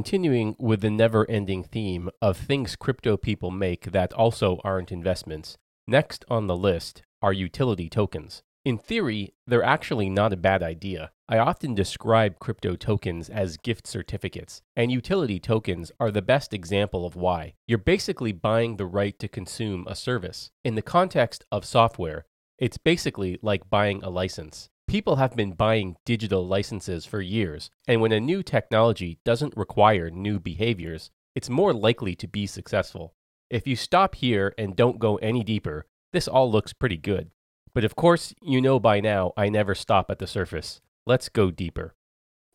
continuing with the never ending theme of things crypto people make that also aren't investments, next on the list are utility tokens. In theory, they're actually not a bad idea. I often describe crypto tokens as gift certificates, and utility tokens are the best example of why. You're basically buying the right to consume a service. In the context of software, it's basically like buying a license. People have been buying digital licenses for years, and when a new technology doesn't require new behaviors, it's more likely to be successful. If you stop here and don't go any deeper, this all looks pretty good. But of course, you know by now I never stop at the surface. Let's go deeper.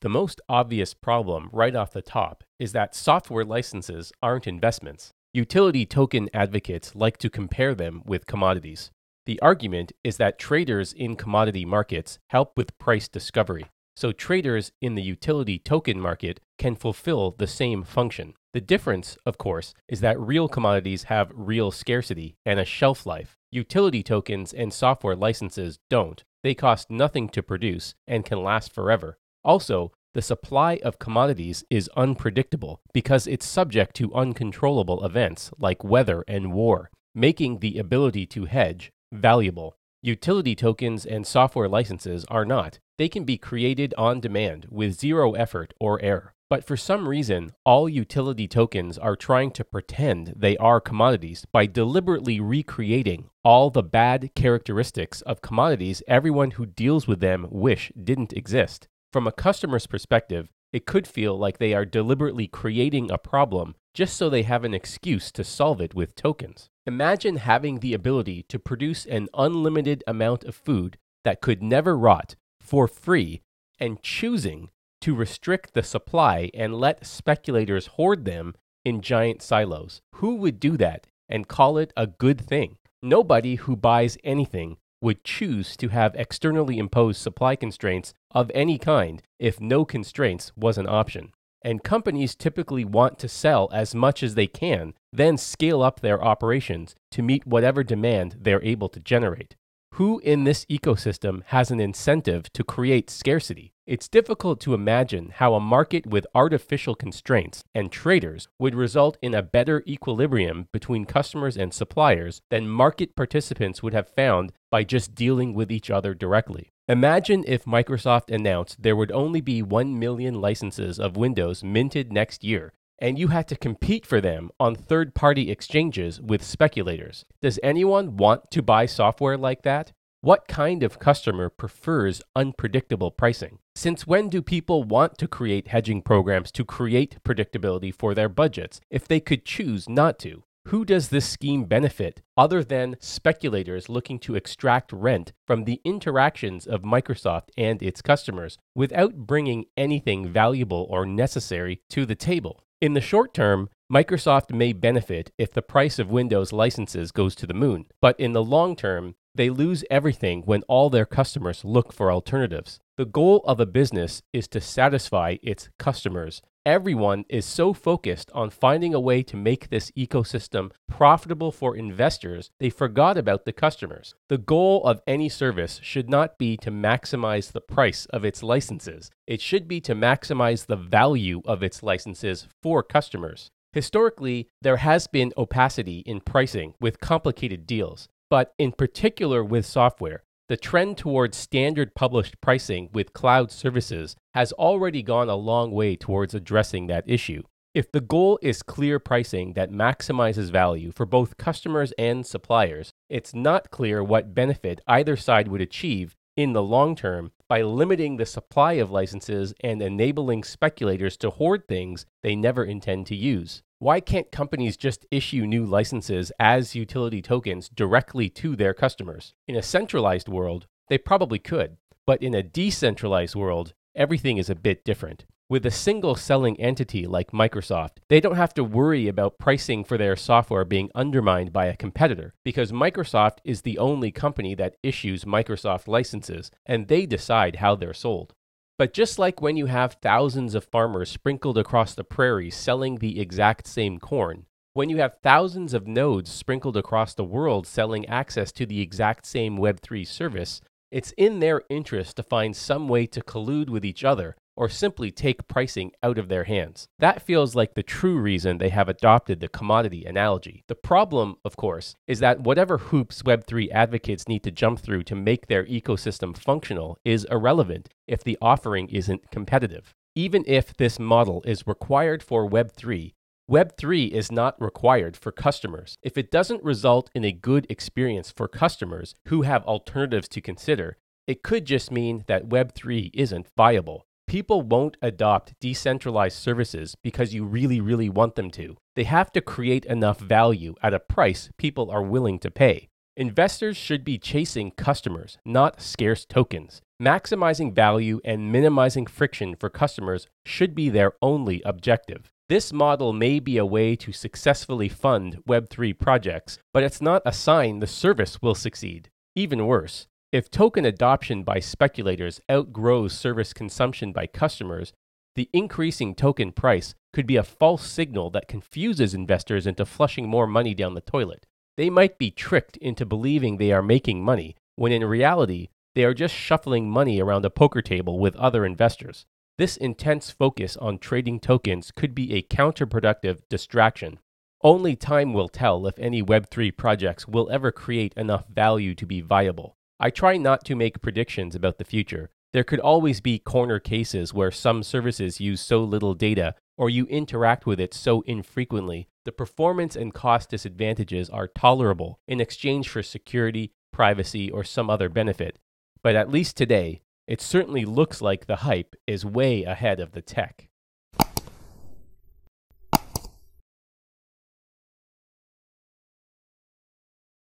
The most obvious problem right off the top is that software licenses aren't investments. Utility token advocates like to compare them with commodities. The argument is that traders in commodity markets help with price discovery, so traders in the utility token market can fulfill the same function. The difference, of course, is that real commodities have real scarcity and a shelf life. Utility tokens and software licenses don't. They cost nothing to produce and can last forever. Also, the supply of commodities is unpredictable because it's subject to uncontrollable events like weather and war, making the ability to hedge valuable. Utility tokens and software licenses are not. They can be created on demand with zero effort or error. But for some reason, all utility tokens are trying to pretend they are commodities by deliberately recreating all the bad characteristics of commodities everyone who deals with them wish didn't exist. From a customer's perspective, it could feel like they are deliberately creating a problem just so they have an excuse to solve it with tokens. Imagine having the ability to produce an unlimited amount of food that could never rot for free and choosing to restrict the supply and let speculators hoard them in giant silos. Who would do that and call it a good thing? Nobody who buys anything would choose to have externally imposed supply constraints of any kind if no constraints was an option. And companies typically want to sell as much as they can, then scale up their operations to meet whatever demand they're able to generate. Who in this ecosystem has an incentive to create scarcity? It's difficult to imagine how a market with artificial constraints and traders would result in a better equilibrium between customers and suppliers than market participants would have found by just dealing with each other directly. Imagine if Microsoft announced there would only be 1 million licenses of Windows minted next year and you had to compete for them on third party exchanges with speculators. Does anyone want to buy software like that? What kind of customer prefers unpredictable pricing? Since when do people want to create hedging programs to create predictability for their budgets if they could choose not to? Who does this scheme benefit other than speculators looking to extract rent from the interactions of Microsoft and its customers without bringing anything valuable or necessary to the table? In the short term, Microsoft may benefit if the price of Windows licenses goes to the moon, but in the long term, they lose everything when all their customers look for alternatives. The goal of a business is to satisfy its customers. Everyone is so focused on finding a way to make this ecosystem profitable for investors, they forgot about the customers. The goal of any service should not be to maximize the price of its licenses, it should be to maximize the value of its licenses for customers. Historically, there has been opacity in pricing with complicated deals, but in particular with software. The trend towards standard published pricing with cloud services has already gone a long way towards addressing that issue. If the goal is clear pricing that maximizes value for both customers and suppliers, it's not clear what benefit either side would achieve in the long term by limiting the supply of licenses and enabling speculators to hoard things they never intend to use. Why can't companies just issue new licenses as utility tokens directly to their customers? In a centralized world, they probably could, but in a decentralized world, everything is a bit different. With a single selling entity like Microsoft, they don't have to worry about pricing for their software being undermined by a competitor because Microsoft is the only company that issues Microsoft licenses and they decide how they're sold. But just like when you have thousands of farmers sprinkled across the prairie selling the exact same corn, when you have thousands of nodes sprinkled across the world selling access to the exact same Web3 service, it's in their interest to find some way to collude with each other or simply take pricing out of their hands. That feels like the true reason they have adopted the commodity analogy. The problem, of course, is that whatever hoops Web3 advocates need to jump through to make their ecosystem functional is irrelevant if the offering isn't competitive. Even if this model is required for Web3, Web3 is not required for customers. If it doesn't result in a good experience for customers who have alternatives to consider, it could just mean that Web3 isn't viable. People won't adopt decentralized services because you really, really want them to. They have to create enough value at a price people are willing to pay. Investors should be chasing customers, not scarce tokens. Maximizing value and minimizing friction for customers should be their only objective. This model may be a way to successfully fund Web3 projects, but it's not a sign the service will succeed. Even worse, if token adoption by speculators outgrows service consumption by customers, the increasing token price could be a false signal that confuses investors into flushing more money down the toilet. They might be tricked into believing they are making money, when in reality, they are just shuffling money around a poker table with other investors. This intense focus on trading tokens could be a counterproductive distraction. Only time will tell if any Web3 projects will ever create enough value to be viable. I try not to make predictions about the future. There could always be corner cases where some services use so little data or you interact with it so infrequently, the performance and cost disadvantages are tolerable in exchange for security, privacy, or some other benefit. But at least today, it certainly looks like the hype is way ahead of the tech.